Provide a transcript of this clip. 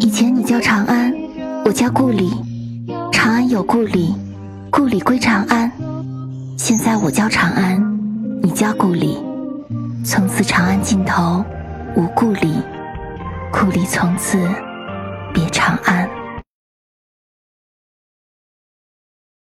以前你叫长安我叫故里。长安有故里故里归长安。现在我叫长安你叫故里。从此长安尽头无故里故里从此别长安。